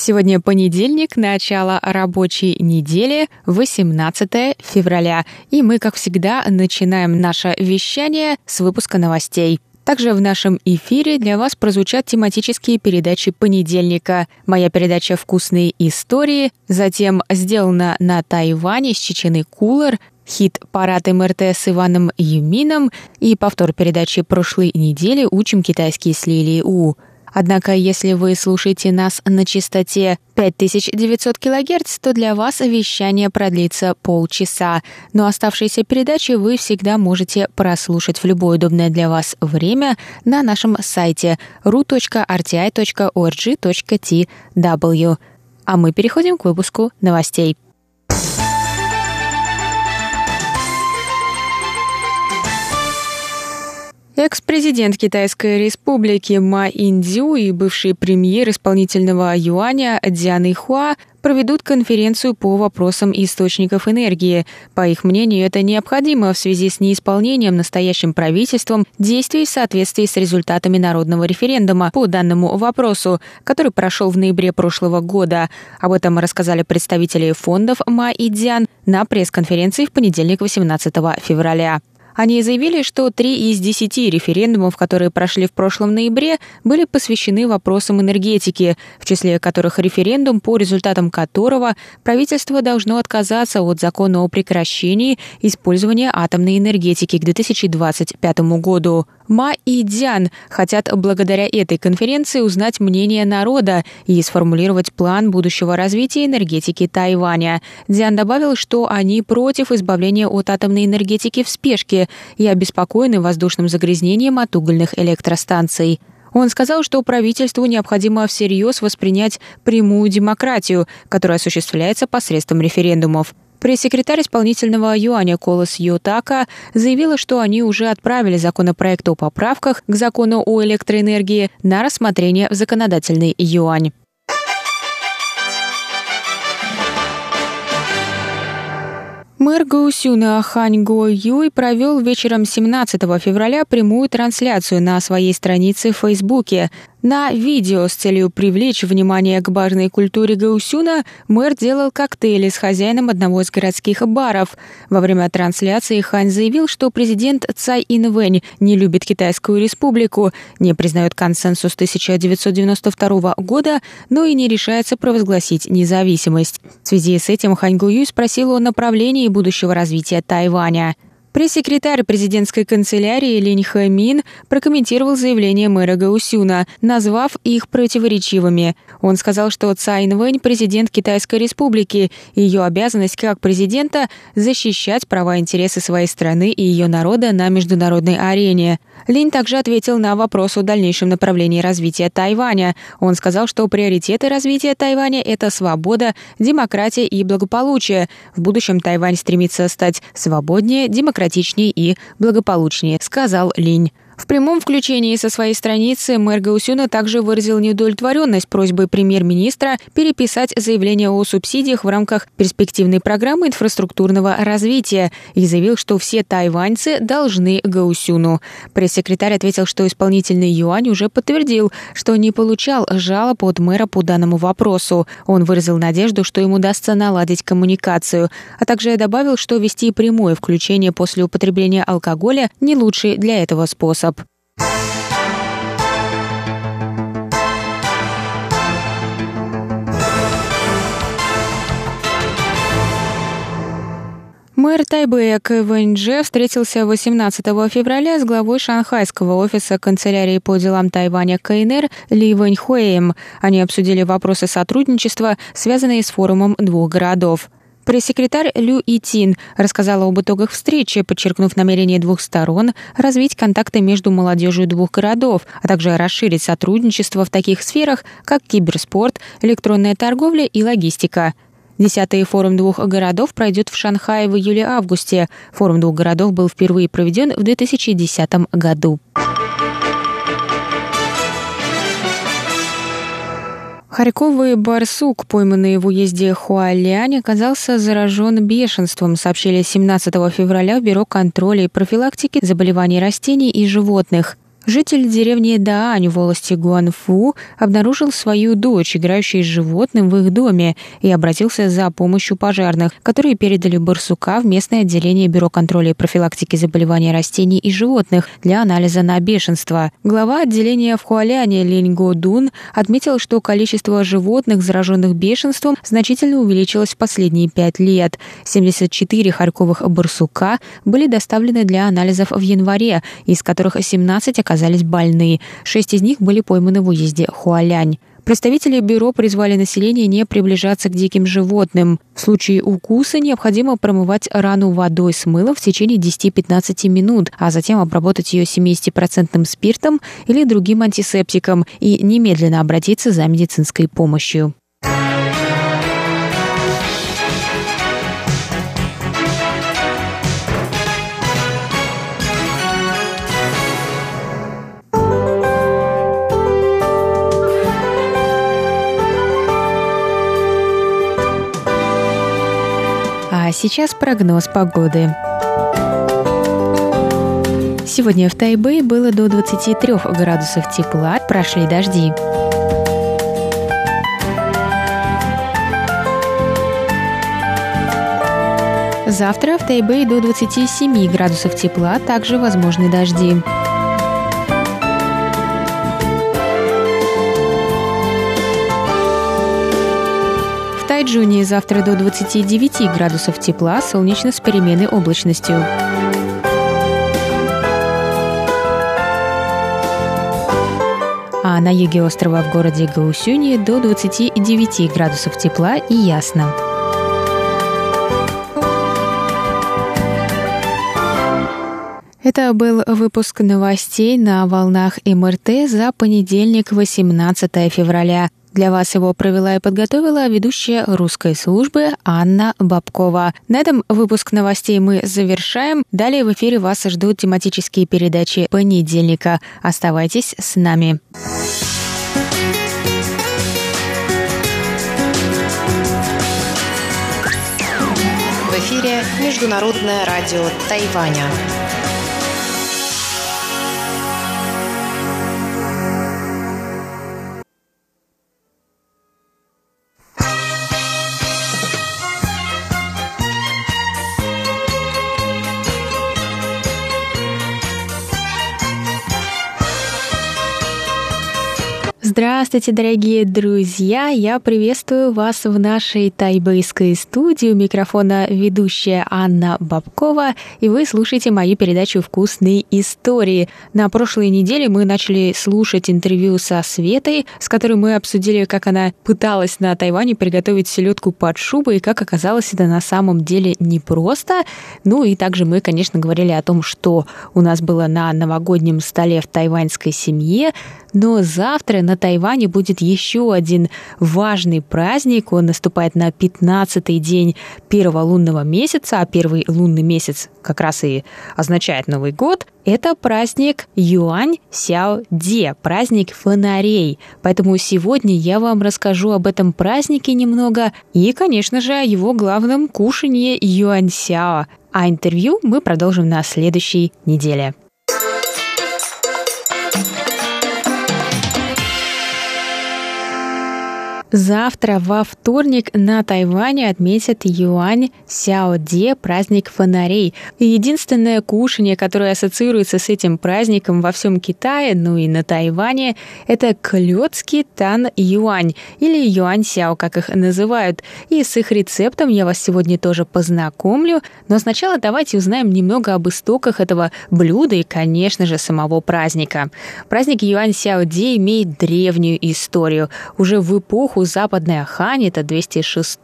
Сегодня понедельник, начало рабочей недели, 18 февраля. И мы, как всегда, начинаем наше вещание с выпуска новостей. Также в нашем эфире для вас прозвучат тематические передачи понедельника. Моя передача «Вкусные истории», затем «Сделано на Тайване» с Чеченой Кулер, хит «Парад МРТ» с Иваном Юмином и повтор передачи прошлой недели «Учим китайский с Лилией У». Однако, если вы слушаете нас на частоте 5900 кГц, то для вас вещание продлится полчаса. Но оставшиеся передачи вы всегда можете прослушать в любое удобное для вас время на нашем сайте ru.rti.org.tw. А мы переходим к выпуску новостей. Экс-президент Китайской республики Ма Индзю и бывший премьер исполнительного юаня Дзян Хуа проведут конференцию по вопросам источников энергии. По их мнению, это необходимо в связи с неисполнением настоящим правительством действий в соответствии с результатами народного референдума по данному вопросу, который прошел в ноябре прошлого года. Об этом рассказали представители фондов Ма и Дзян на пресс-конференции в понедельник 18 февраля. Они заявили, что три из десяти референдумов, которые прошли в прошлом ноябре, были посвящены вопросам энергетики, в числе которых референдум, по результатам которого правительство должно отказаться от закона о прекращении использования атомной энергетики к 2025 году. Ма и Дзян хотят благодаря этой конференции узнать мнение народа и сформулировать план будущего развития энергетики Тайваня. Дзян добавил, что они против избавления от атомной энергетики в спешке и обеспокоены воздушным загрязнением от угольных электростанций. Он сказал, что правительству необходимо всерьез воспринять прямую демократию, которая осуществляется посредством референдумов. Пресс-секретарь исполнительного юаня Колос Йотака заявила, что они уже отправили законопроект о поправках к закону о электроэнергии на рассмотрение в законодательный юань. Мэр Гаусюна Хань Го Юй провел вечером 17 февраля прямую трансляцию на своей странице в Фейсбуке. На видео с целью привлечь внимание к барной культуре Гаусюна мэр делал коктейли с хозяином одного из городских баров. Во время трансляции Хань заявил, что президент Цай Инвэнь не любит Китайскую республику, не признает консенсус 1992 года, но и не решается провозгласить независимость. В связи с этим Хань Гуюй спросил о направлении будущего развития Тайваня. Пресс-секретарь президентской канцелярии Линь Хэ прокомментировал заявление мэра Гаусюна, назвав их противоречивыми. Он сказал, что Цай Инвэнь – президент Китайской республики, и ее обязанность как президента – защищать права и интересы своей страны и ее народа на международной арене. Линь также ответил на вопрос о дальнейшем направлении развития Тайваня. Он сказал, что приоритеты развития Тайваня – это свобода, демократия и благополучие. В будущем Тайвань стремится стать свободнее, демократичнее и благополучнее, сказал Линь. В прямом включении со своей страницы мэр Гаусюна также выразил неудовлетворенность просьбой премьер-министра переписать заявление о субсидиях в рамках перспективной программы инфраструктурного развития и заявил, что все тайваньцы должны Гаусюну. Пресс-секретарь ответил, что исполнительный юань уже подтвердил, что не получал жалоб от мэра по данному вопросу. Он выразил надежду, что ему удастся наладить коммуникацию, а также добавил, что вести прямое включение после употребления алкоголя не лучший для этого способ. Мэр Тайбэя Квэньдже встретился 18 февраля с главой шанхайского офиса канцелярии по делам Тайваня КНР Ли Вэньхуэем. Они обсудили вопросы сотрудничества, связанные с форумом двух городов. Пресс-секретарь Лю Итин рассказала об итогах встречи, подчеркнув намерение двух сторон развить контакты между молодежью двух городов, а также расширить сотрудничество в таких сферах, как киберспорт, электронная торговля и логистика. Десятый форум двух городов пройдет в Шанхае в июле-августе. Форум двух городов был впервые проведен в 2010 году. Харьковый барсук, пойманный в уезде Хуалянь, оказался заражен бешенством, сообщили 17 февраля в Бюро контроля и профилактики заболеваний растений и животных. Житель деревни Даань в волости Гуанфу обнаружил свою дочь, играющей с животным в их доме, и обратился за помощью пожарных, которые передали барсука в местное отделение Бюро контроля и профилактики заболеваний растений и животных для анализа на бешенство. Глава отделения в Хуаляне Линь Го Дун отметил, что количество животных, зараженных бешенством, значительно увеличилось в последние пять лет. 74 харьковых барсука были доставлены для анализов в январе, из которых 17 оказались оказались больны. Шесть из них были пойманы в уезде Хуалянь. Представители бюро призвали население не приближаться к диким животным. В случае укуса необходимо промывать рану водой с мылом в течение 10-15 минут, а затем обработать ее 70% спиртом или другим антисептиком и немедленно обратиться за медицинской помощью. Сейчас прогноз погоды. Сегодня в Тайбэе было до 23 градусов тепла, прошли дожди. Завтра в Тайбэе до 27 градусов тепла, также возможны дожди. Тайджуне завтра до 29 градусов тепла, солнечно с переменной облачностью. А на юге острова в городе Гаусюни до 29 градусов тепла и ясно. Это был выпуск новостей на волнах МРТ за понедельник, 18 февраля. Для вас его провела и подготовила ведущая русской службы Анна Бабкова. На этом выпуск новостей мы завершаем. Далее в эфире вас ждут тематические передачи понедельника. Оставайтесь с нами. В эфире Международное радио Тайваня. Здравствуйте, дорогие друзья! Я приветствую вас в нашей тайбэйской студии. У микрофона ведущая Анна Бабкова, и вы слушаете мою передачу «Вкусные истории». На прошлой неделе мы начали слушать интервью со Светой, с которой мы обсудили, как она пыталась на Тайване приготовить селедку под шубой, и как оказалось это на самом деле непросто. Ну и также мы, конечно, говорили о том, что у нас было на новогоднем столе в тайваньской семье, но завтра на Тайване будет еще один важный праздник. Он наступает на 15-й день первого лунного месяца, а первый лунный месяц как раз и означает Новый год. Это праздник Юань Сяо Де, праздник фонарей. Поэтому сегодня я вам расскажу об этом празднике немного и, конечно же, о его главном кушанье Юань Сяо. А интервью мы продолжим на следующей неделе. Завтра, во вторник, на Тайване отметят Юань Сяо Де, праздник фонарей. единственное кушание, которое ассоциируется с этим праздником во всем Китае, ну и на Тайване, это клетский тан юань, или юань сяо, как их называют. И с их рецептом я вас сегодня тоже познакомлю. Но сначала давайте узнаем немного об истоках этого блюда и, конечно же, самого праздника. Праздник Юань Сяо Де имеет древнюю историю. Уже в эпоху эпоху Западной Ахань, это 206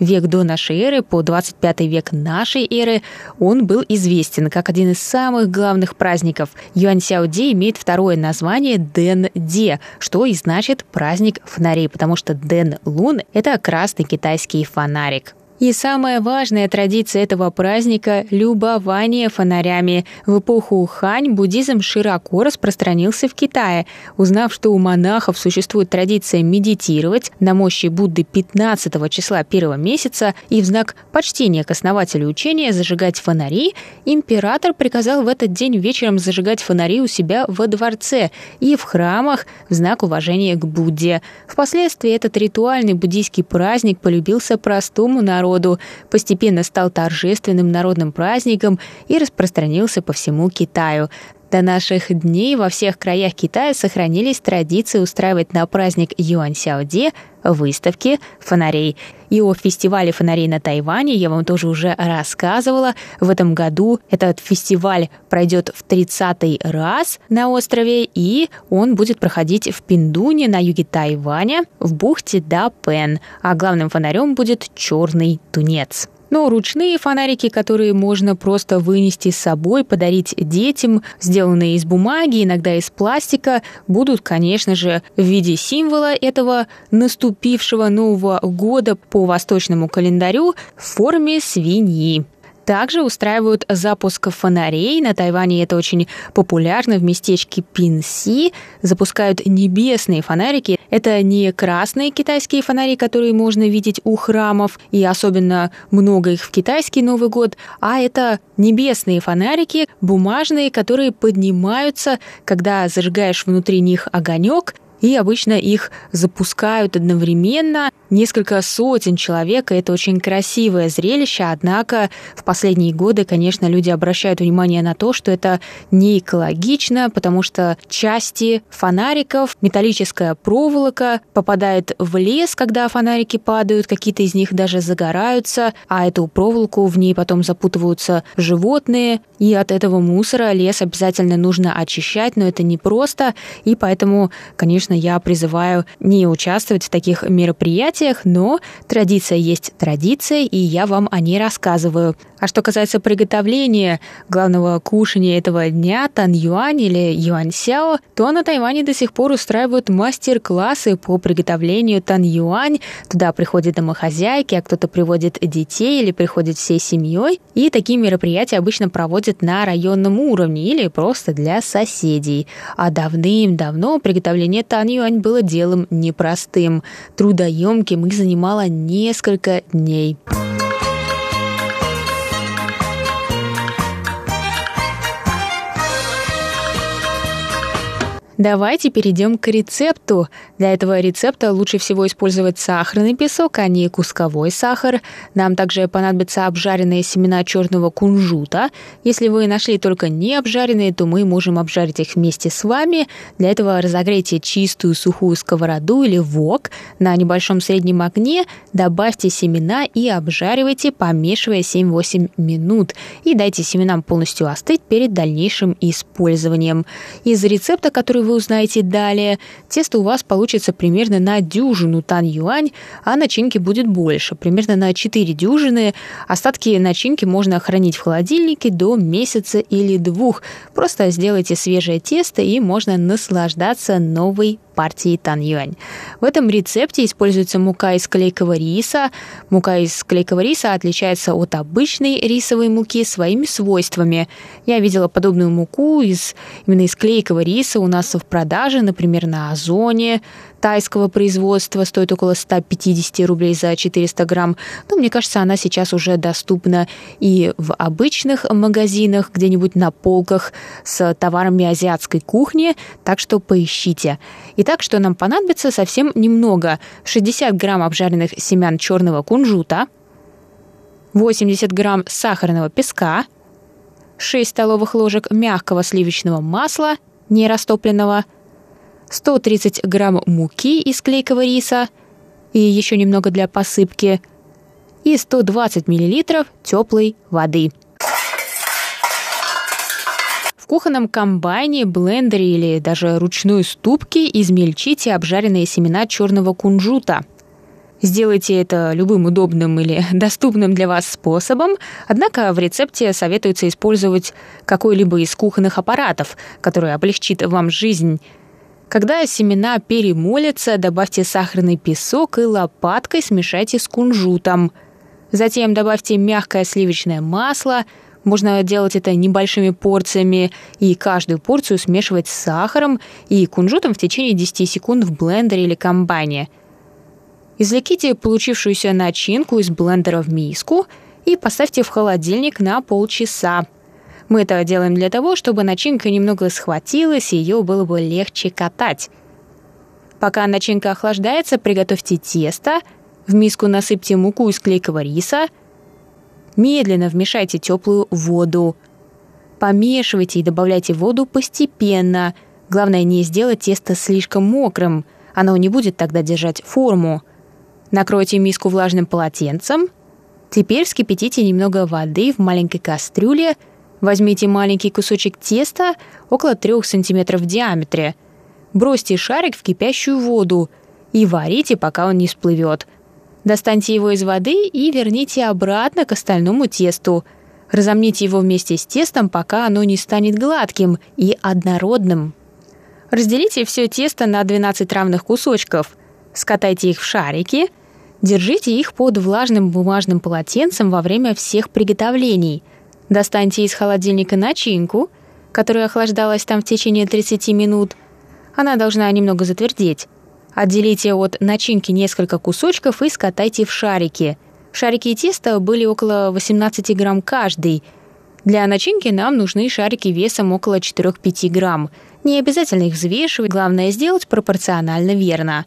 век до нашей эры по 25 век нашей эры, он был известен как один из самых главных праздников. Юань Сяоди имеет второе название Дэн Де, что и значит праздник фонарей, потому что Дэн Лун – это красный китайский фонарик. И самая важная традиция этого праздника – любование фонарями. В эпоху Хань буддизм широко распространился в Китае. Узнав, что у монахов существует традиция медитировать на мощи Будды 15 числа первого месяца и в знак почтения к основателю учения зажигать фонари, император приказал в этот день вечером зажигать фонари у себя во дворце и в храмах в знак уважения к Будде. Впоследствии этот ритуальный буддийский праздник полюбился простому народу народу, постепенно стал торжественным народным праздником и распространился по всему Китаю. До наших дней во всех краях Китая сохранились традиции устраивать на праздник Юань Сяоде выставки фонарей. И о фестивале фонарей на Тайване я вам тоже уже рассказывала. В этом году этот фестиваль пройдет в 30-й раз на острове, и он будет проходить в Пиндуне на юге Тайваня в бухте Дапен. А главным фонарем будет черный тунец. Но ручные фонарики, которые можно просто вынести с собой, подарить детям, сделанные из бумаги, иногда из пластика, будут, конечно же, в виде символа этого наступившего Нового года по восточному календарю в форме свиньи. Также устраивают запуск фонарей. На Тайване это очень популярно в местечке Пинси. Запускают небесные фонарики. Это не красные китайские фонари, которые можно видеть у храмов, и особенно много их в китайский Новый год, а это небесные фонарики, бумажные, которые поднимаются, когда зажигаешь внутри них огонек, и обычно их запускают одновременно. Несколько сотен человек, и это очень красивое зрелище, однако в последние годы, конечно, люди обращают внимание на то, что это не экологично, потому что части фонариков, металлическая проволока попадает в лес, когда фонарики падают, какие-то из них даже загораются, а эту проволоку в ней потом запутываются животные, и от этого мусора лес обязательно нужно очищать, но это непросто, и поэтому, конечно, я призываю не участвовать в таких мероприятиях, но традиция есть традиция, и я вам о ней рассказываю. А что касается приготовления главного кушания этого дня, тан юань или юань сяо, то на Тайване до сих пор устраивают мастер-классы по приготовлению тан юань. Туда приходят домохозяйки, а кто-то приводит детей или приходит всей семьей. И такие мероприятия обычно проводят на районном уровне или просто для соседей. А давным-давно приготовление тан юань было делом непростым, трудоемким и занимало несколько дней. Давайте перейдем к рецепту. Для этого рецепта лучше всего использовать сахарный песок, а не кусковой сахар. Нам также понадобятся обжаренные семена черного кунжута. Если вы нашли только не обжаренные, то мы можем обжарить их вместе с вами. Для этого разогрейте чистую сухую сковороду или вок на небольшом среднем огне, добавьте семена и обжаривайте, помешивая 7-8 минут. И дайте семенам полностью остыть перед дальнейшим использованием. Из рецепта, который вы узнаете далее. Тесто у вас получится примерно на дюжину тан-юань, а начинки будет больше, примерно на 4 дюжины. Остатки начинки можно хранить в холодильнике до месяца или двух. Просто сделайте свежее тесто и можно наслаждаться новой партии Тан-Юань. В этом рецепте используется мука из клейкого риса. Мука из клейкого риса отличается от обычной рисовой муки своими свойствами. Я видела подобную муку из, именно из клейкого риса у нас в продаже, например, на Озоне тайского производства, стоит около 150 рублей за 400 грамм. Но мне кажется, она сейчас уже доступна и в обычных магазинах, где-нибудь на полках с товарами азиатской кухни, так что поищите. Итак, что нам понадобится? Совсем немного. 60 грамм обжаренных семян черного кунжута, 80 грамм сахарного песка, 6 столовых ложек мягкого сливочного масла, не растопленного – 130 грамм муки из клейкого риса и еще немного для посыпки и 120 миллилитров теплой воды. кухонном комбайне, блендере или даже ручной ступке измельчите обжаренные семена черного кунжута. Сделайте это любым удобным или доступным для вас способом, однако в рецепте советуется использовать какой-либо из кухонных аппаратов, который облегчит вам жизнь. Когда семена перемолятся, добавьте сахарный песок и лопаткой смешайте с кунжутом. Затем добавьте мягкое сливочное масло – можно делать это небольшими порциями и каждую порцию смешивать с сахаром и кунжутом в течение 10 секунд в блендере или комбайне. Извлеките получившуюся начинку из блендера в миску и поставьте в холодильник на полчаса. Мы это делаем для того, чтобы начинка немного схватилась и ее было бы легче катать. Пока начинка охлаждается, приготовьте тесто, в миску насыпьте муку из клейкого риса – Медленно вмешайте теплую воду. Помешивайте и добавляйте воду постепенно. Главное не сделать тесто слишком мокрым. Оно не будет тогда держать форму. Накройте миску влажным полотенцем. Теперь вскипятите немного воды в маленькой кастрюле. Возьмите маленький кусочек теста около 3 см в диаметре. Бросьте шарик в кипящую воду и варите, пока он не всплывет – Достаньте его из воды и верните обратно к остальному тесту. Разомните его вместе с тестом, пока оно не станет гладким и однородным. Разделите все тесто на 12 равных кусочков. Скатайте их в шарики. Держите их под влажным бумажным полотенцем во время всех приготовлений. Достаньте из холодильника начинку, которая охлаждалась там в течение 30 минут. Она должна немного затвердеть. Отделите от начинки несколько кусочков и скатайте в шарики. Шарики теста были около 18 грамм каждый. Для начинки нам нужны шарики весом около 4-5 грамм. Не обязательно их взвешивать, главное сделать пропорционально верно.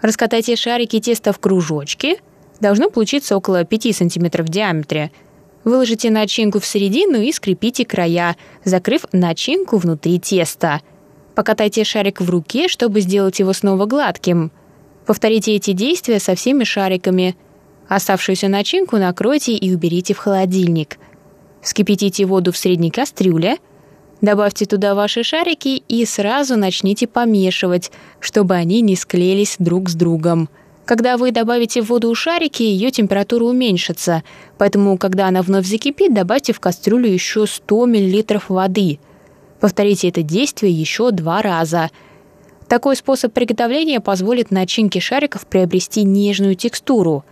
Раскатайте шарики теста в кружочки. Должно получиться около 5 см в диаметре. Выложите начинку в середину и скрепите края, закрыв начинку внутри теста – Покатайте шарик в руке, чтобы сделать его снова гладким. Повторите эти действия со всеми шариками. Оставшуюся начинку накройте и уберите в холодильник. Вскипятите воду в средней кастрюле. Добавьте туда ваши шарики и сразу начните помешивать, чтобы они не склеились друг с другом. Когда вы добавите в воду шарики, ее температура уменьшится, поэтому, когда она вновь закипит, добавьте в кастрюлю еще 100 мл воды – Повторите это действие еще два раза. Такой способ приготовления позволит начинке шариков приобрести нежную текстуру.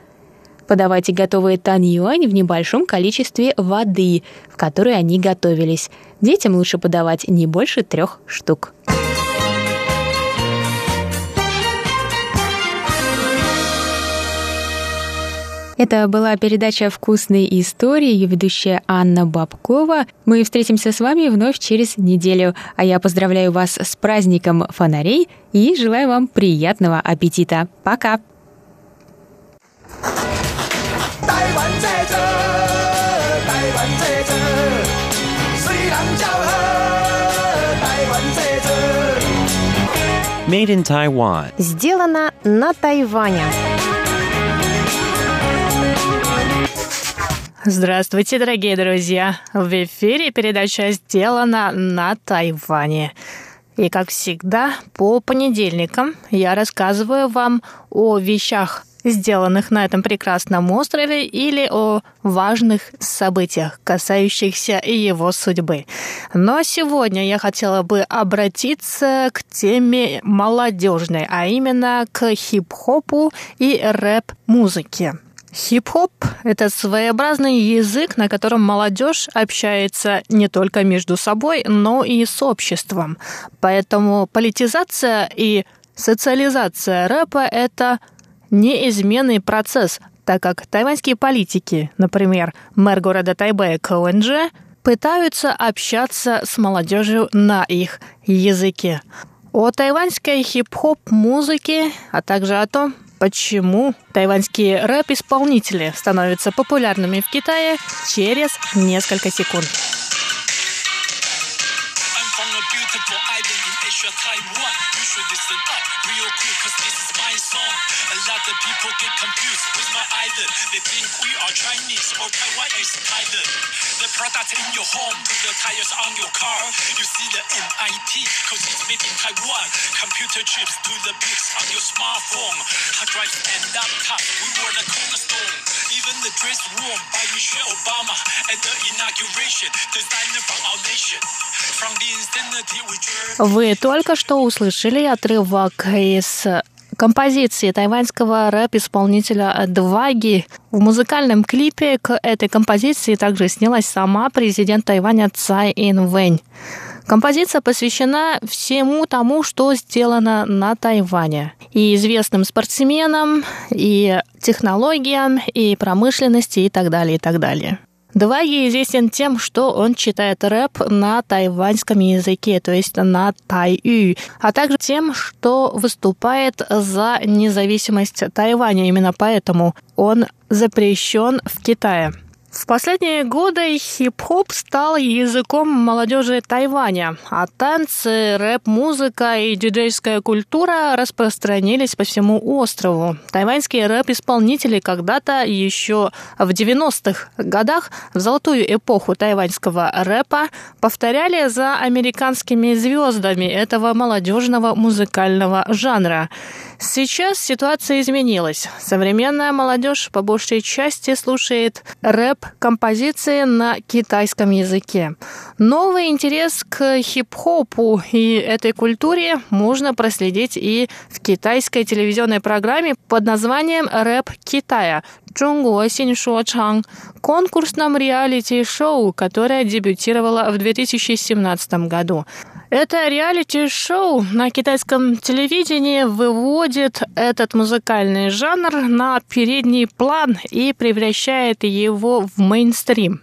Подавайте готовые тань-юань в небольшом количестве воды, в которой они готовились. Детям лучше подавать не больше трех штук. Это была передача «Вкусные истории», ее ведущая Анна Бабкова. Мы встретимся с вами вновь через неделю, а я поздравляю вас с праздником фонарей и желаю вам приятного аппетита. Пока! Made in Taiwan. Сделано на Тайване. Здравствуйте, дорогие друзья! В эфире передача «Сделана на Тайване». И, как всегда, по понедельникам я рассказываю вам о вещах, сделанных на этом прекрасном острове или о важных событиях, касающихся его судьбы. Но сегодня я хотела бы обратиться к теме молодежной, а именно к хип-хопу и рэп-музыке. Хип-хоп – это своеобразный язык, на котором молодежь общается не только между собой, но и с обществом. Поэтому политизация и социализация рэпа – это неизменный процесс, так как тайваньские политики, например, мэр города Тайбэя КНЖ, пытаются общаться с молодежью на их языке. О тайваньской хип-хоп музыке, а также о том, почему тайваньские рэп-исполнители становятся популярными в Китае через несколько секунд. island people get confused with my island. They think we are Chinese or Taiwan is Thailand. The product in your home to the tires on your car. You see the MIT, cause it's made in Taiwan. Computer chips to the pics on your smartphone. Hard drives and laptop, we were the cornerstone. Even the dress worn by Michelle Obama at the inauguration, designer from our nation. From the insanity we Вы только что услышали отрывок из композиции тайваньского рэп-исполнителя Дваги. В музыкальном клипе к этой композиции также снялась сама президент Тайваня Цай Инвэнь. Композиция посвящена всему тому, что сделано на Тайване. И известным спортсменам, и технологиям, и промышленности, и так далее, и так далее. Дваги известен тем, что он читает рэп на тайваньском языке, то есть на тайю, а также тем, что выступает за независимость Тайваня. Именно поэтому он запрещен в Китае. В последние годы хип-хоп стал языком молодежи Тайваня, а танцы, рэп-музыка и диджейская культура распространились по всему острову. Тайваньские рэп-исполнители когда-то еще в 90-х годах, в золотую эпоху тайваньского рэпа, повторяли за американскими звездами этого молодежного музыкального жанра. Сейчас ситуация изменилась. Современная молодежь по большей части слушает рэп-композиции на китайском языке. Новый интерес к хип-хопу и этой культуре можно проследить и в китайской телевизионной программе под названием «Рэп Китая» Чунго конкурсном реалити-шоу, которое дебютировало в 2017 году. Это реалити-шоу на китайском телевидении выводит этот музыкальный жанр на передний план и превращает его в мейнстрим.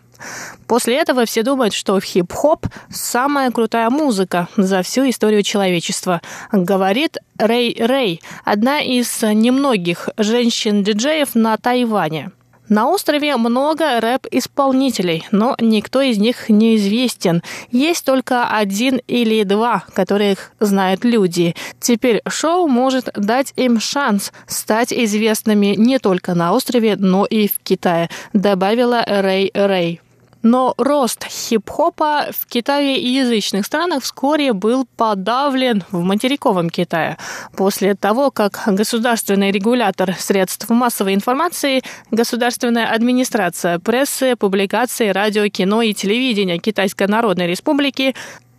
После этого все думают, что хип-хоп – самая крутая музыка за всю историю человечества, говорит Рэй Рэй, одна из немногих женщин-диджеев на Тайване. На острове много рэп-исполнителей, но никто из них не известен. Есть только один или два, которых знают люди. Теперь шоу может дать им шанс стать известными не только на острове, но и в Китае, добавила Рэй Рэй. Но рост хип-хопа в Китае и язычных странах вскоре был подавлен в материковом Китае. После того, как государственный регулятор средств массовой информации, государственная администрация прессы, публикации, радио, кино и телевидения Китайской Народной Республики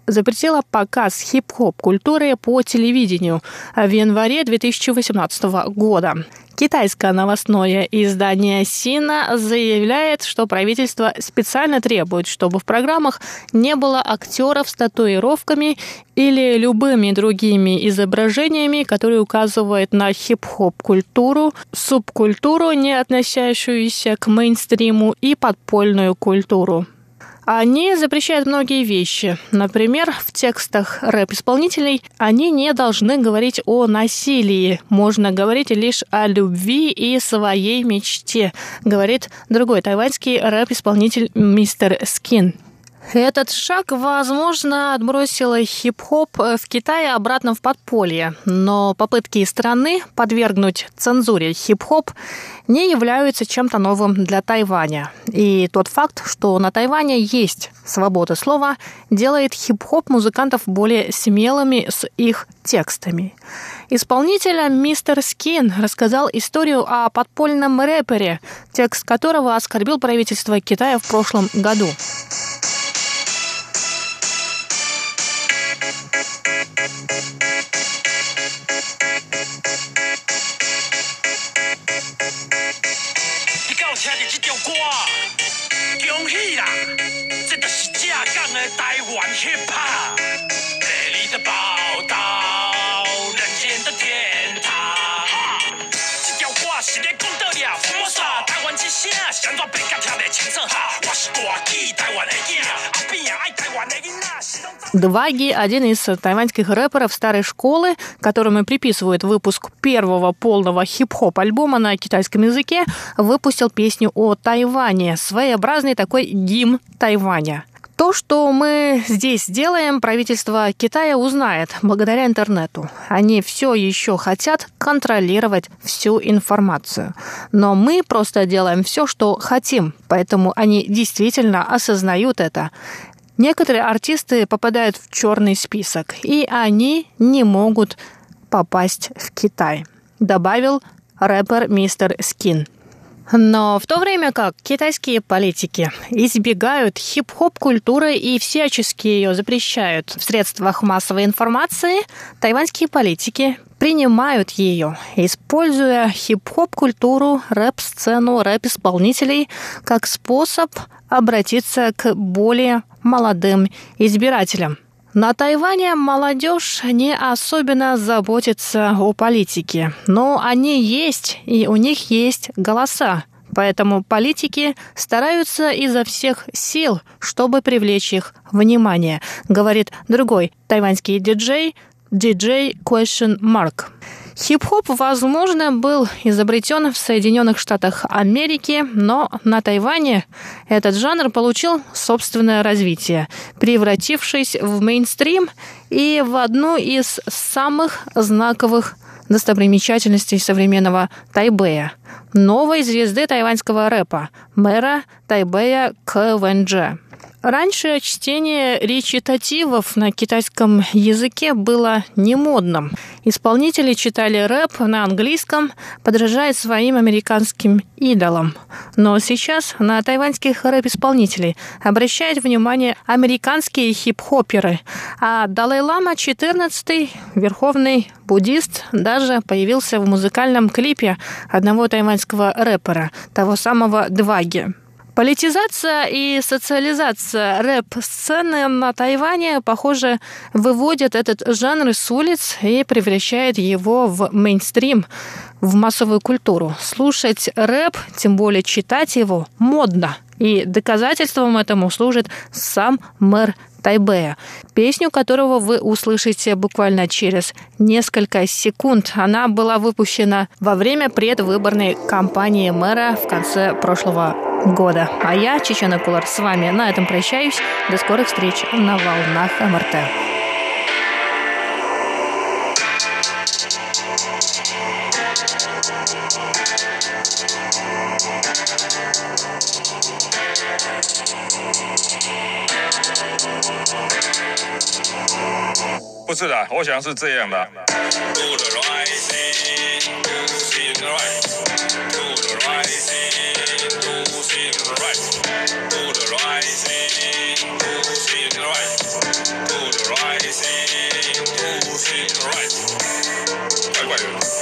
запретила показ хип-хоп культуры по телевидению в январе 2018 года. Китайское новостное издание Сина заявляет, что правительство специально требует, чтобы в программах не было актеров с татуировками или любыми другими изображениями, которые указывают на хип-хоп культуру, субкультуру, не относящуюся к мейнстриму и подпольную культуру. Они запрещают многие вещи. Например, в текстах рэп-исполнителей они не должны говорить о насилии. Можно говорить лишь о любви и своей мечте, говорит другой тайваньский рэп-исполнитель мистер Скин. Этот шаг, возможно, отбросил хип-хоп в Китае обратно в подполье, но попытки страны подвергнуть цензуре хип-хоп не являются чем-то новым для Тайваня. И тот факт, что на Тайване есть свобода слова, делает хип-хоп музыкантов более смелыми с их текстами. Исполнитель мистер Скин рассказал историю о подпольном рэпере, текст которого оскорбил правительство Китая в прошлом году. 听着这条歌，恭喜啦！这就是浙江的台湾 hip hop，美丽的宝岛，人间的天堂。哈这条歌是在讲到了佛山台湾之声，想怎变甲听袂清楚？哈，我是大记台湾的囝，阿变也爱台湾的囡仔。Дваги – один из тайваньских рэперов старой школы, которому приписывают выпуск первого полного хип-хоп альбома на китайском языке, выпустил песню о Тайване, своеобразный такой гимн Тайваня. То, что мы здесь делаем, правительство Китая узнает благодаря интернету. Они все еще хотят контролировать всю информацию. Но мы просто делаем все, что хотим, поэтому они действительно осознают это. Некоторые артисты попадают в черный список, и они не могут попасть в Китай, добавил рэпер мистер Скин. Но в то время как китайские политики избегают хип-хоп культуры и всячески ее запрещают в средствах массовой информации, тайваньские политики принимают ее, используя хип-хоп культуру, рэп-сцену, рэп-исполнителей как способ обратиться к более молодым избирателям. На Тайване молодежь не особенно заботится о политике, но они есть, и у них есть голоса. Поэтому политики стараются изо всех сил, чтобы привлечь их внимание, говорит другой тайваньский диджей, диджей Question Mark. Хип-хоп, возможно, был изобретен в Соединенных Штатах Америки, но на Тайване этот жанр получил собственное развитие, превратившись в мейнстрим и в одну из самых знаковых достопримечательностей современного Тайбэя – новой звезды тайваньского рэпа – мэра Тайбэя КВНЖ. Раньше чтение речитативов на китайском языке было не модным. Исполнители читали рэп на английском, подражая своим американским идолам. Но сейчас на тайваньских рэп-исполнителей обращают внимание американские хип-хоперы, а Далай-Лама XIV, верховный буддист, даже появился в музыкальном клипе одного тайваньского рэпера, того самого Дваги. Политизация и социализация рэп-сцены на Тайване, похоже, выводят этот жанр с улиц и превращает его в мейнстрим, в массовую культуру. Слушать рэп, тем более читать его, модно. И доказательством этому служит сам мэр Тайбэя, песню которого вы услышите буквально через несколько секунд. Она была выпущена во время предвыборной кампании мэра в конце прошлого года. А я, Чечена Кулар, с вами на этом прощаюсь. До скорых встреч на волнах МРТ.不是的，我想是这样的。 feel right. Do rising, do feel right. Rising, right.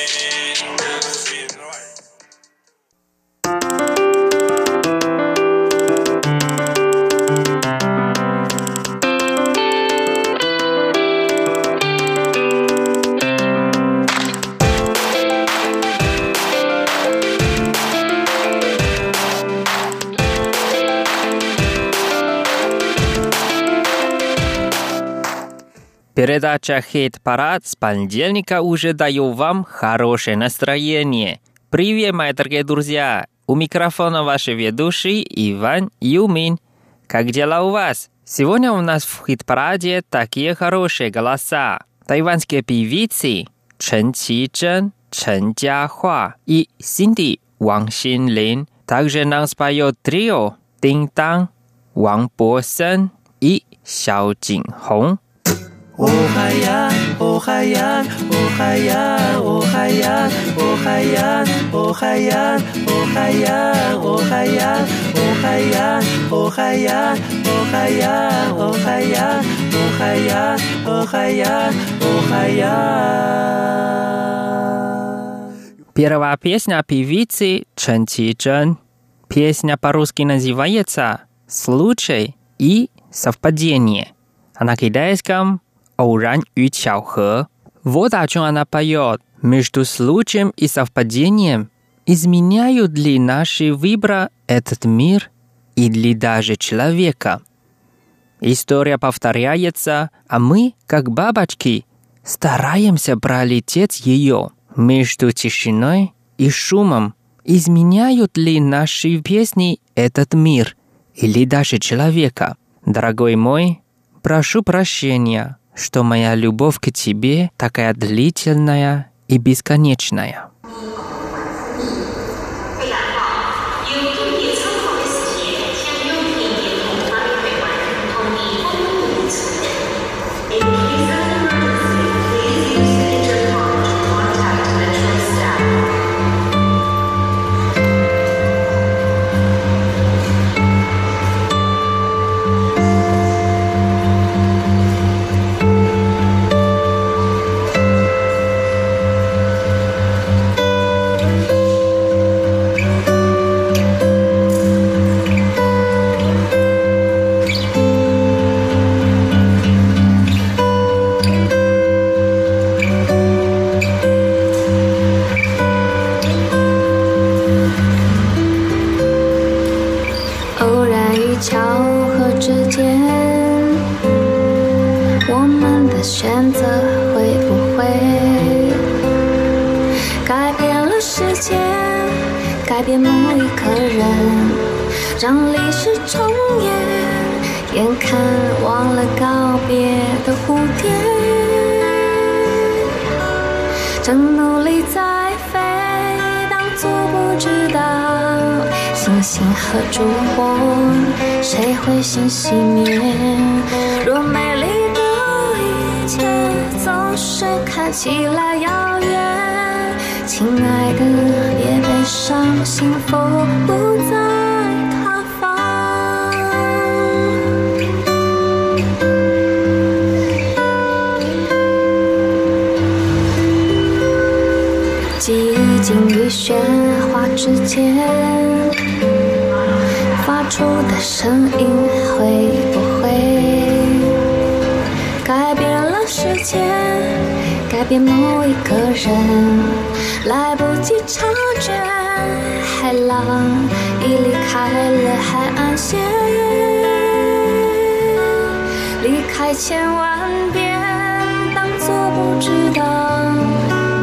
Never Передача «Хит-парад» с понедельника уже даю вам хорошее настроение. Привет, мои дорогие друзья! У микрофона ваши ведущий Иван Юмин. Как дела у вас? Сегодня у нас в хит-параде такие хорошие голоса. Тайванские певицы Чен Чи Чжэн, Чен Джахуа и Синди Ван Лин. Также нам споет трио Дин Дан, Ван Бо Сен и Сяо Чин Хong. Первая песня певицы Чен Чи Чжэн. Песня по-русски называется «Случай» и совпадение, а на китайском «偶然与巧合». Вот о чем она поет. Между случаем и совпадением изменяют ли наши выбора этот мир или даже человека? История повторяется, а мы, как бабочки, стараемся пролететь ее между тишиной и шумом. Изменяют ли наши песни этот мир или даже человека? Дорогой мой, прошу прощения, – что моя любовь к тебе такая длительная и бесконечная. 和烛火，谁会先熄灭？若美丽的一切总是看起来遥远，亲爱的，别悲伤，幸福不在他方。寂静与喧哗之间。出的声音会不会改变了世界，改变某一个人？来不及察觉，海浪已离开了海岸线，离开千万遍，当作不知道。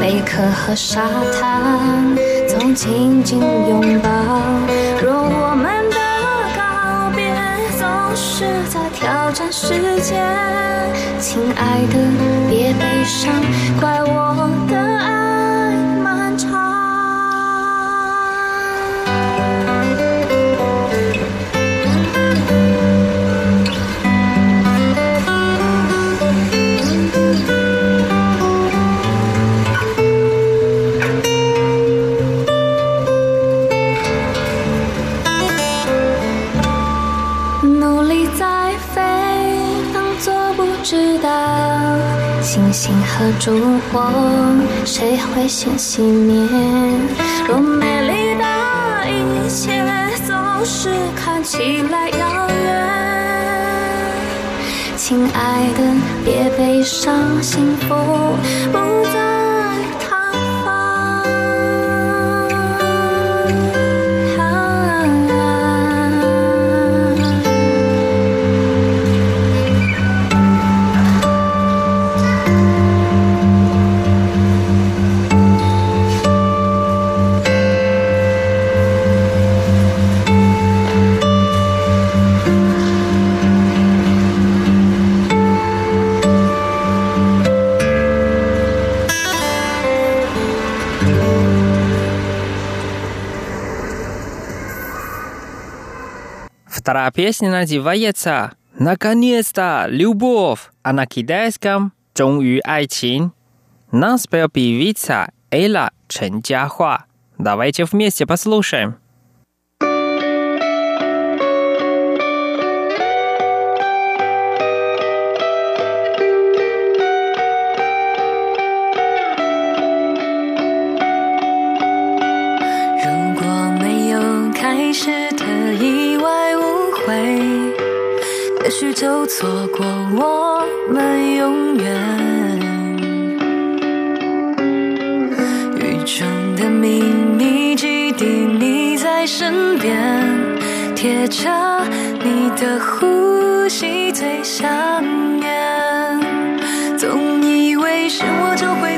贝壳和沙滩总紧紧拥抱，若我们挑战时间，亲爱的，别悲伤，怪我的和烛火，谁会先熄灭？若美丽的一切总是看起来遥远，亲爱的，别悲伤，幸福不在 Вторая песня называется «Наконец-то! Любовь!» а на китайском «Чонгю Айчин». Нам спел певица Эйла Чен Джахуа. Давайте вместе послушаем. 开始。许就错过我们永远雨中的秘密基地你在身边贴着你的呼吸最想念。总以为是我就会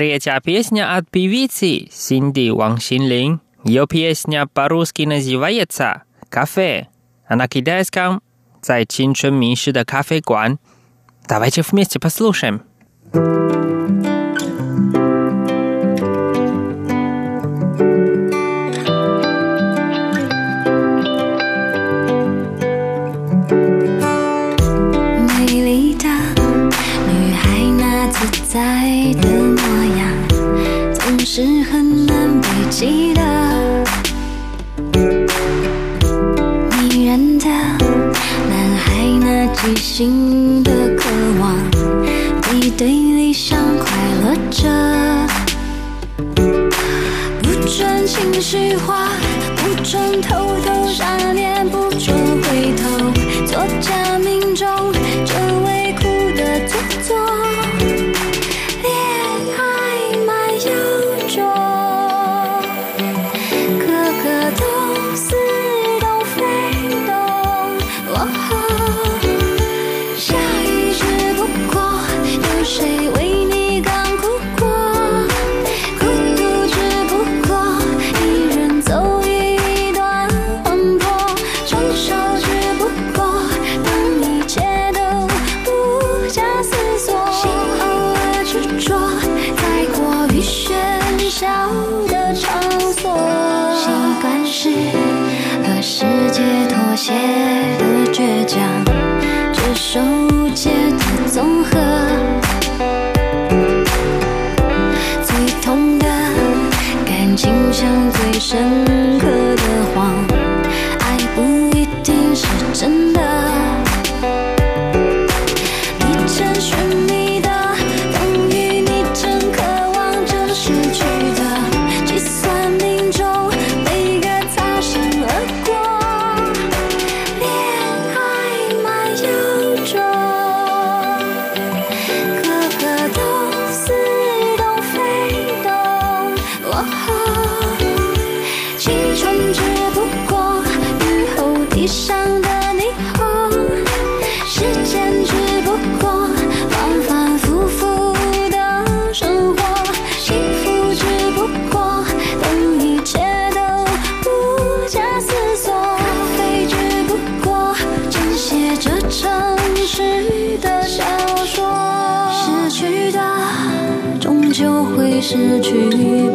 Третья песня от певицы Синди Ван Синлин. Ее песня по-русски называется «Кафе». А на китайском «在青春迷失的咖啡馆». Давайте вместе послушаем. 是很难被记得。迷人的男孩那即兴的渴望背对理想快乐着。不准情绪化不准偷偷想念不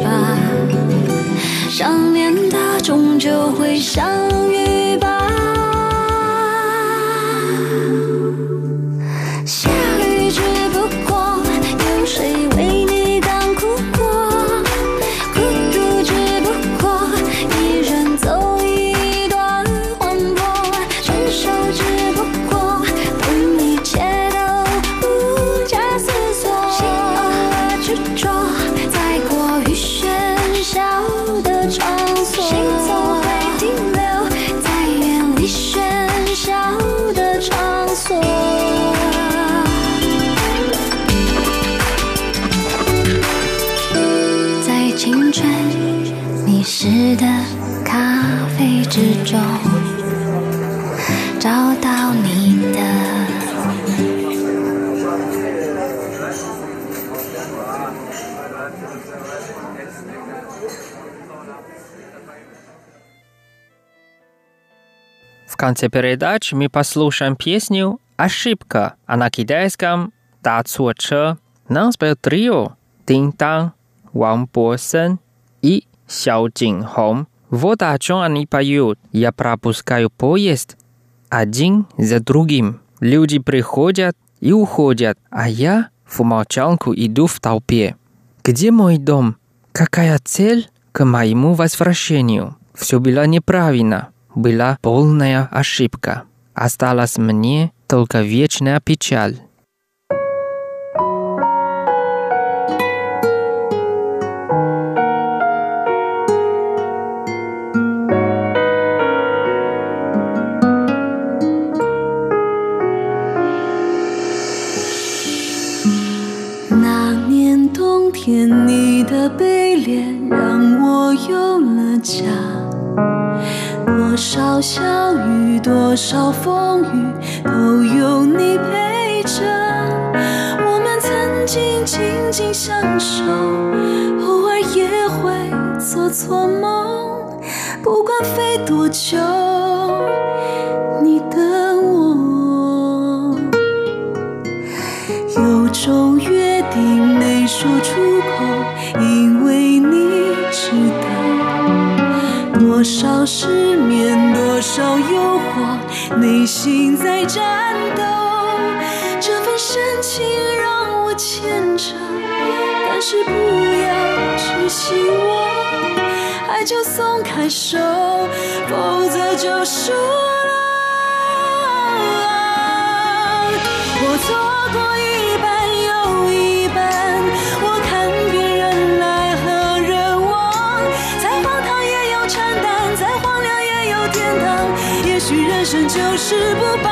吧，想念他终究会想。конце передачи мы послушаем песню «Ошибка», а на китайском «Да Цуо Че». Нам спел трио Дин Тан, Ван Бо Сен и Сяо Джин Хом. Вот о чем они поют. Я пропускаю поезд один за другим. Люди приходят и уходят, а я в молчанку иду в толпе. Где мой дом? Какая цель к моему возвращению? Все было неправильно была полная ошибка. Осталась мне только вечная печаль. 多少小雨，多少风雨，都有你陪着。我们曾经紧紧相守，偶尔也会做错梦。不管飞多久，你等我。有种约定没说出口，因为你知道多少事。少诱惑，内心在战斗，这份深情让我牵肠，但是不要去希望，爱就松开手，否则就输了。我从。就是不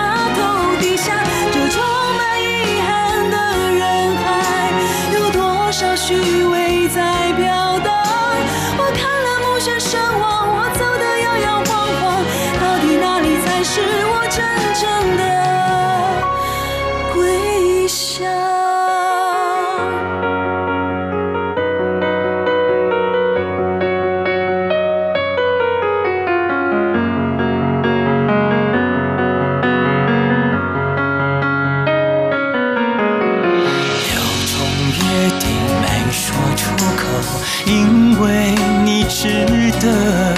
因为你值得，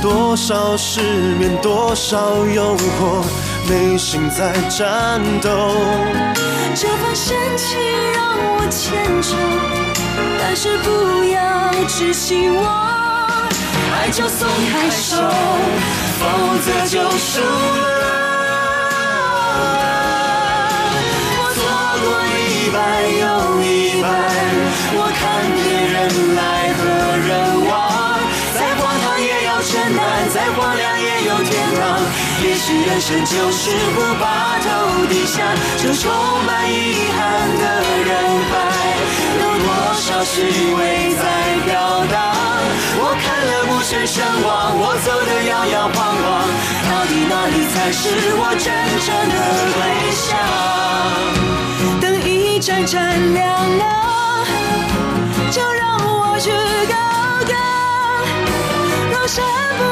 多少失眠，多少诱惑，内心在战斗。这份深情让我牵着，但是不要只希望，爱就松开手，否则就输了。也许人生就是不把头低下，这充满遗憾的人海，有多少虚伪在飘荡？我看了目眩神往，我走得摇摇晃晃，到底哪里才是我真正的归乡？灯一盏盏亮了，就让我去高歌，高山不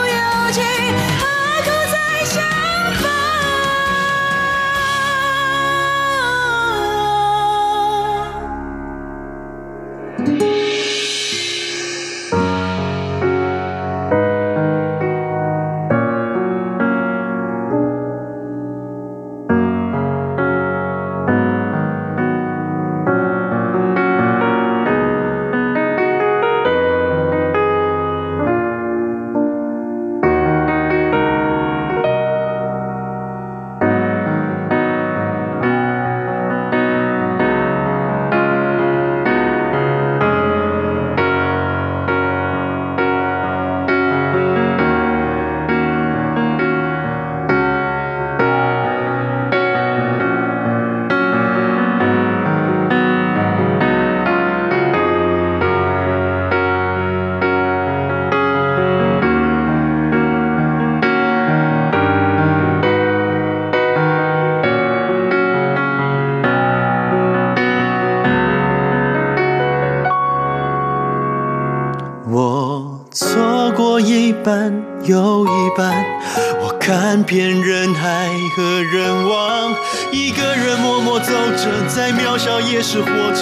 是活着。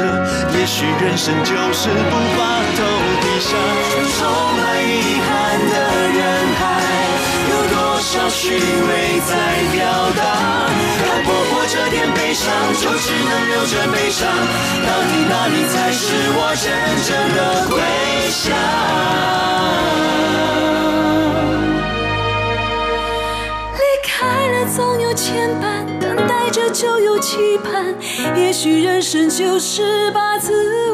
也许人生就是不把头低下，充满遗憾的人海，有多少虚伪在表达？看不过这点悲伤，就只能留着悲伤。到底哪里才是我真正的归乡？离开了总有牵绊，着就有期盼。也许人生就是把自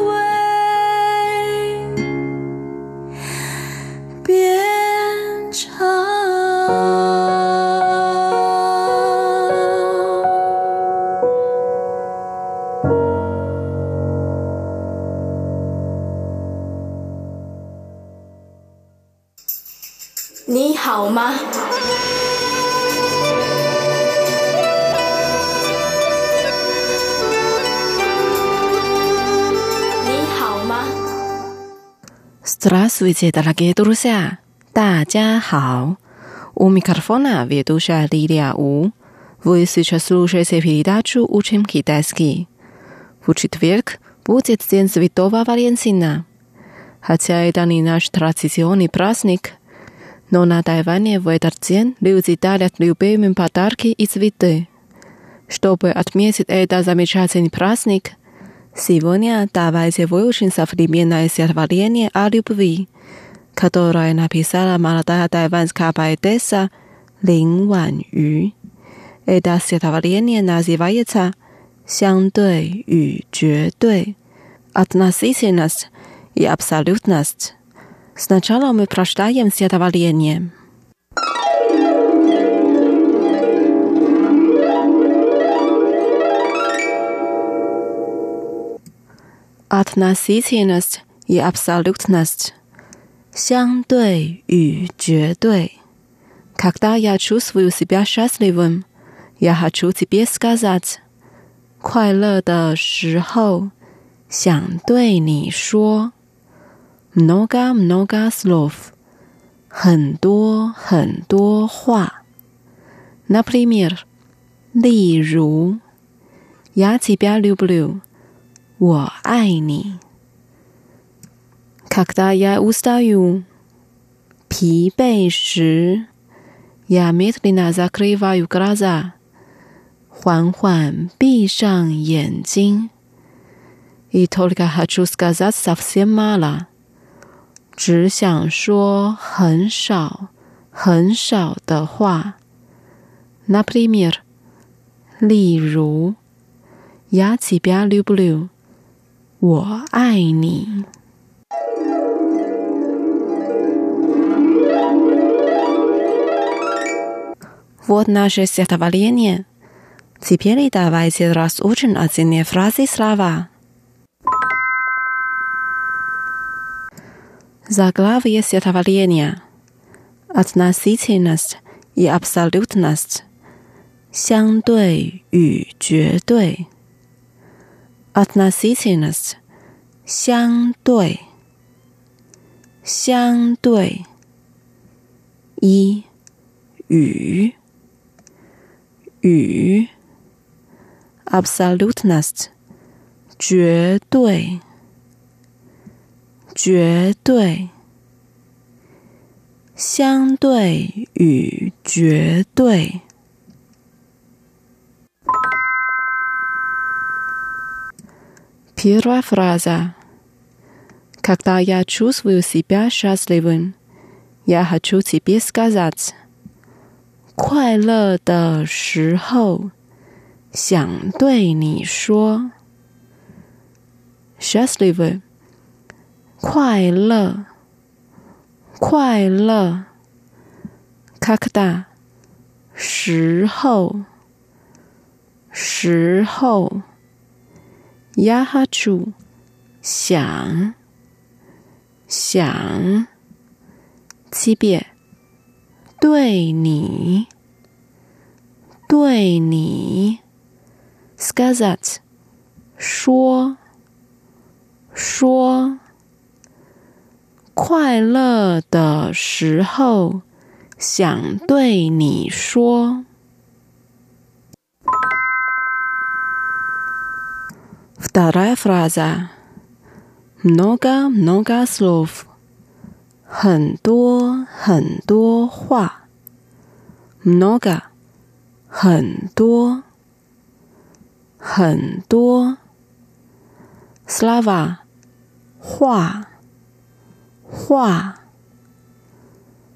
Здравствуйте, дорогие друзья! 大家好! У микрофона ведущая Лилия У. Вы сейчас слушаете передачу «Учим китайский». В четверг будет День Святого Валентина. Хотя это не наш традиционный праздник, но на Тайване в этот день люди дарят любимым подарки и цветы. Чтобы отметить этот замечательный праздник, Сегодня давайте выучим современное стихотворение о любви, которое написала молодая тайванская поэтесса Лин Ван Ю. Это стихотворение называется «Сяндуй и Джудуй» — «Относительность и абсолютность». Сначала мы прочитаем стихотворение. относительность и абсолютность, 相对与绝对。Когда я чувствую себя счастливым, я хочу тебе сказать，快乐的时候，想对你说，много много слов，很多很多话。Например，例如，я тебя люблю， 我爱你。Когда я устаю，疲惫时，я медленно закрываю глаза，缓缓闭上眼睛。И только хочу сказать совсем мало，只想说很少很少的话。Например，例如，я тебя люблю， 我爱你。Вот наше стихотворение. Теперь давайте разучим отдельные фразы и слова. Заглавие стихотворения. Относительность и абсолютность. 相对与绝对。 Относительность. 相对。相对。一与。与 absolutnost 绝对，绝对，相对与绝对。 Первая фраза. Когда я чувствую себя счастливым, я хочу тебе сказать. 快乐的时候，想对你说，счастливый，快乐，快乐，когда，时候，时候 呀哈住，想想七遍，对你，对你，skazat 说说，快乐的时候想对你说。Вторая фраза. Много, много слов. 很多很多话，много，很多很多，slava，话话，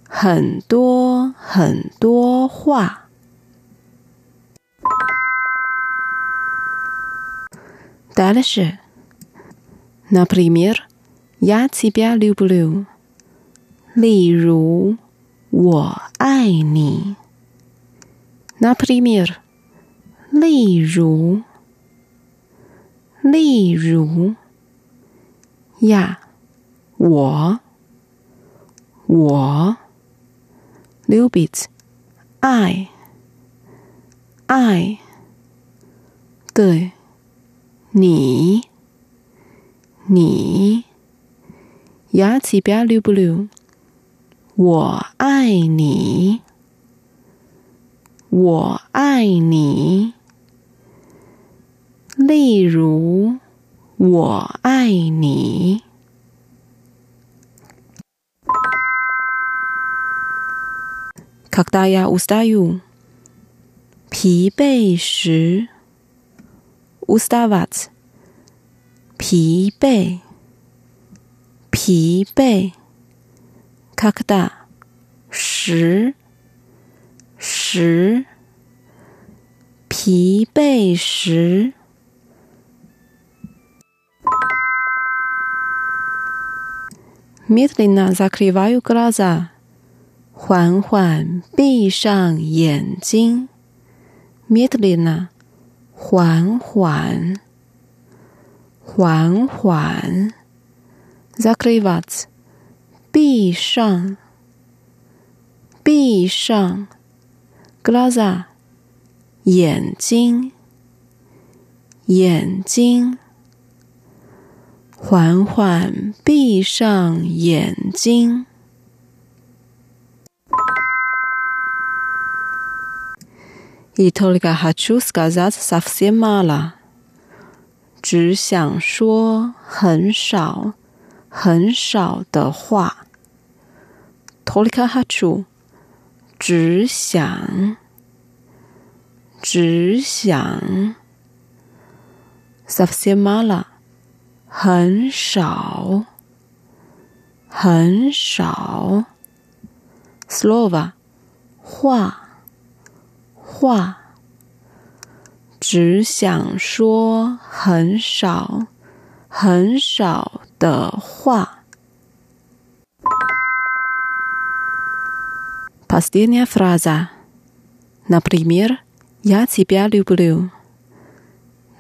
很多很多话。 Дальше, например, я тебя люблю. 例如，我爱你。Например，例如，例如，呀，我，我，любить，爱，爱，对， 你，你牙齿不要溜不溜？我爱你，我爱你。例如，我爱你。卡达呀，乌斯达哟，疲惫时。u s t a v a t 疲惫，疲惫，kakda，十，十，疲惫时。Mitlina zakrivaju glaza，缓缓闭上眼睛。Mitlina 缓缓，缓缓，zakrywać，闭上，闭上，glaza，眼睛，眼睛，缓缓闭上眼睛。И только хочу сказать совсем мало，只想说很少很少的话。Только хочу，只想，只想。Совсем мало，很少，很少。Слово，话。 话，只想说很少很少的话。Последняя фраза. Например, я тебя люблю.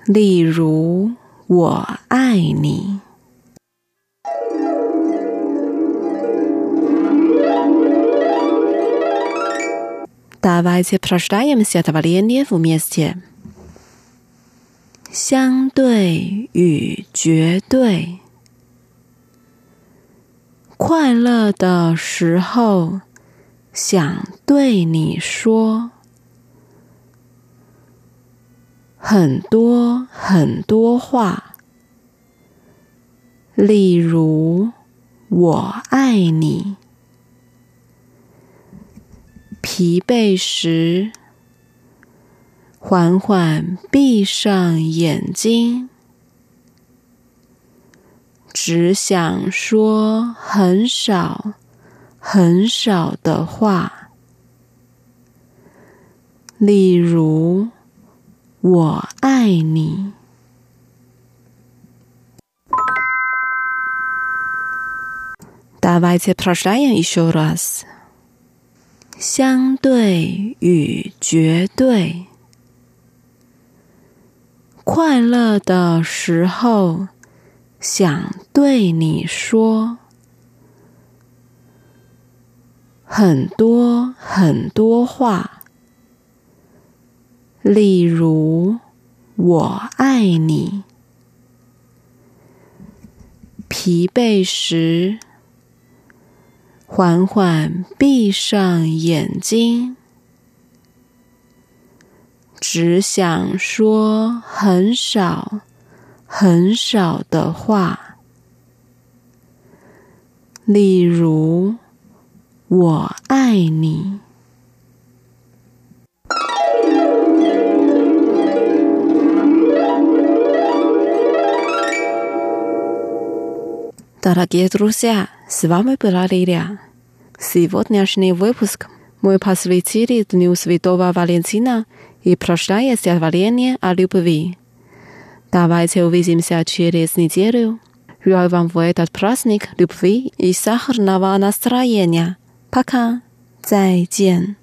例如，我爱你。 Давайте прочитаемся это валенье вместе. 相对与绝对，快乐的时候想对你说很多很多话，例如“我爱你”。 疲惫时，缓缓闭上眼睛，只想说很少很少的话，例如“我爱你”。Давайте прощаем еще раз。 相对与绝对，快乐的时候想对你说很多很多话，例如“我爱你”。疲惫时。缓缓闭上眼睛，只想说很少、很少的话，例如“我爱你”。到了印度下。С вами была Лилия. Сегодняшний выпуск мы посвятили Дню Святого Валентина и прощая стихотворение о любви. Давайте увидимся через неделю. Желаю вам в этот праздник любви и сахарного настроения. Пока. 再见。